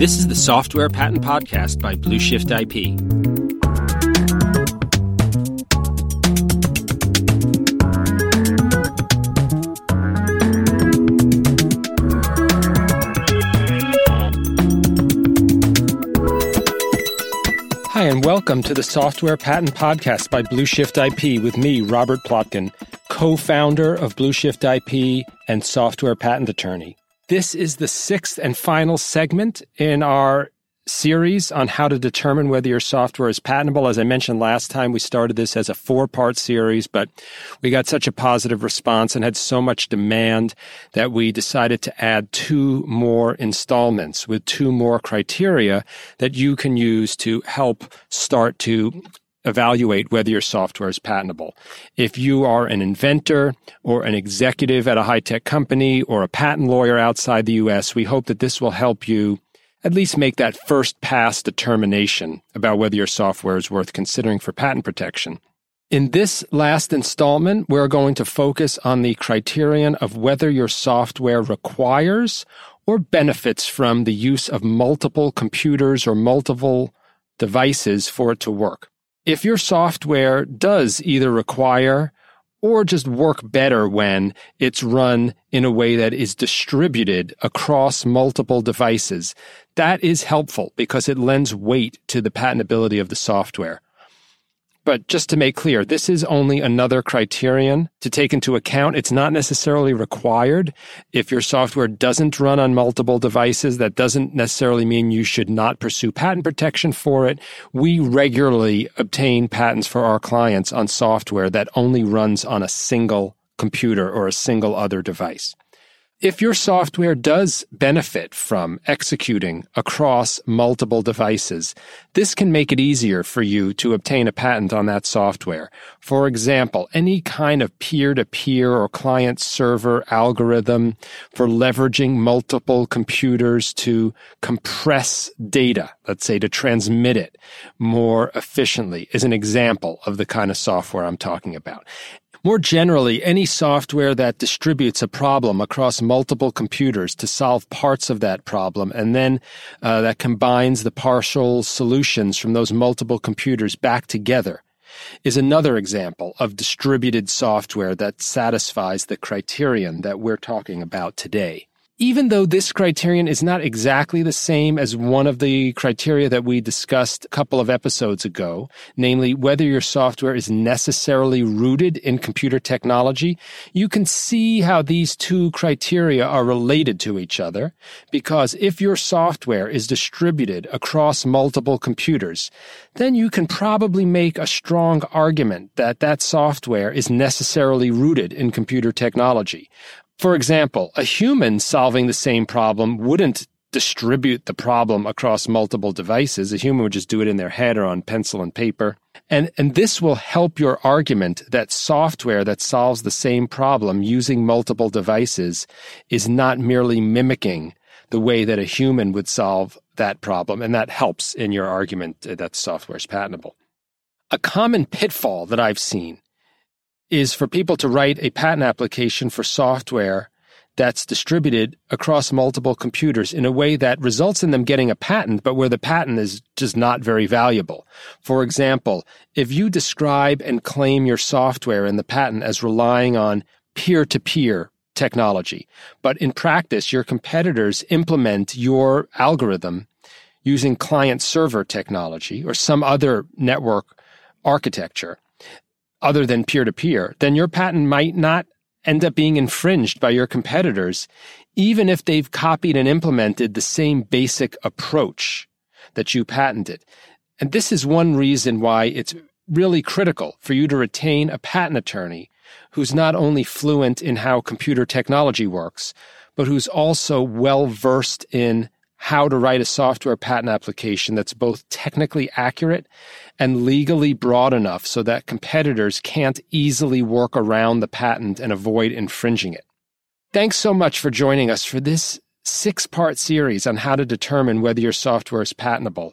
This is the Software Patent Podcast by Blueshift IP. Hi, and welcome to the Software Patent Podcast by Blueshift IP with me, Robert Plotkin, co founder of Blueshift IP and software patent attorney. This is the sixth and final segment in our series on how to determine whether your software is patentable. As I mentioned last time, we started this as a four part series, but we got such a positive response and had so much demand that we decided to add two more installments with two more criteria that you can use to help start to evaluate whether your software is patentable. If you are an inventor or an executive at a high tech company or a patent lawyer outside the US, we hope that this will help you at least make that first pass determination about whether your software is worth considering for patent protection. In this last installment, we're going to focus on the criterion of whether your software requires or benefits from the use of multiple computers or multiple devices for it to work if your software does either require or just work better when it's run in a way that is distributed across multiple devices, that is helpful because it lends weight to the patentability of the software. But just to make clear, this is only another criterion to take into account. It's not necessarily required. If your software doesn't run on multiple devices, that doesn't necessarily mean you should not pursue patent protection for it. We regularly obtain patents for our clients on software that only runs on a single computer or a single other device. If your software does benefit from executing across multiple devices, this can make it easier for you to obtain a patent on that software. For example, any kind of peer to peer or client server algorithm for leveraging multiple computers to compress data, let's say to transmit it more efficiently, is an example of the kind of software I'm talking about. More generally, any software that distributes a problem across multiple computers to solve parts of that problem and then uh, that combines the partial solutions from those multiple computers back together is another example of distributed software that satisfies the criterion that we're talking about today even though this criterion is not exactly the same as one of the criteria that we discussed a couple of episodes ago, namely whether your software is necessarily rooted in computer technology, you can see how these two criteria are related to each other because if your software is distributed across multiple computers, then you can probably make a strong argument that that software is necessarily rooted in computer technology. For example, a human solving the same problem wouldn't distribute the problem across multiple devices. A human would just do it in their head or on pencil and paper. And, and this will help your argument that software that solves the same problem using multiple devices is not merely mimicking the way that a human would solve that problem. And that helps in your argument that software is patentable. A common pitfall that I've seen is for people to write a patent application for software that's distributed across multiple computers in a way that results in them getting a patent, but where the patent is just not very valuable. For example, if you describe and claim your software in the patent as relying on peer to peer technology, but in practice, your competitors implement your algorithm using client server technology or some other network architecture, other than peer to peer, then your patent might not end up being infringed by your competitors, even if they've copied and implemented the same basic approach that you patented. And this is one reason why it's really critical for you to retain a patent attorney who's not only fluent in how computer technology works, but who's also well versed in how to write a software patent application that's both technically accurate and legally broad enough so that competitors can't easily work around the patent and avoid infringing it. Thanks so much for joining us for this six part series on how to determine whether your software is patentable.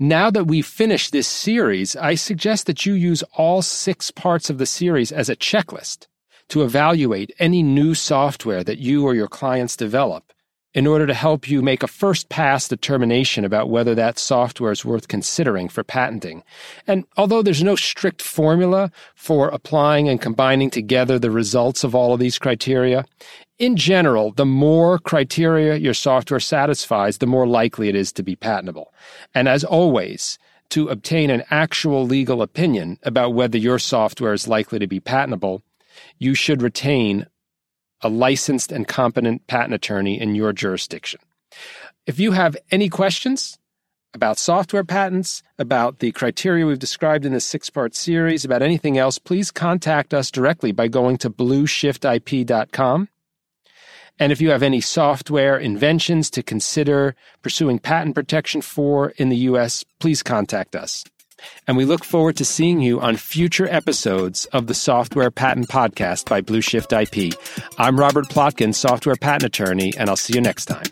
Now that we've finished this series, I suggest that you use all six parts of the series as a checklist to evaluate any new software that you or your clients develop in order to help you make a first pass determination about whether that software is worth considering for patenting. And although there's no strict formula for applying and combining together the results of all of these criteria, in general, the more criteria your software satisfies, the more likely it is to be patentable. And as always, to obtain an actual legal opinion about whether your software is likely to be patentable, you should retain a licensed and competent patent attorney in your jurisdiction. If you have any questions about software patents, about the criteria we've described in this six part series, about anything else, please contact us directly by going to blueshiftip.com. And if you have any software inventions to consider pursuing patent protection for in the U.S., please contact us. And we look forward to seeing you on future episodes of the Software Patent Podcast by Blue Shift IP. I'm Robert Plotkin, software patent attorney, and I'll see you next time.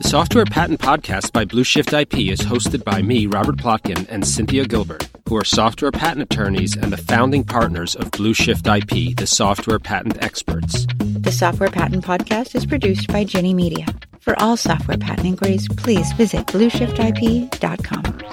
The Software Patent Podcast by Blue Shift IP is hosted by me, Robert Plotkin, and Cynthia Gilbert, who are software patent attorneys and the founding partners of Blue Shift IP, the software patent experts. The Software Patent Podcast is produced by Ginny Media. For all software patent inquiries, please visit blueshiftip.com.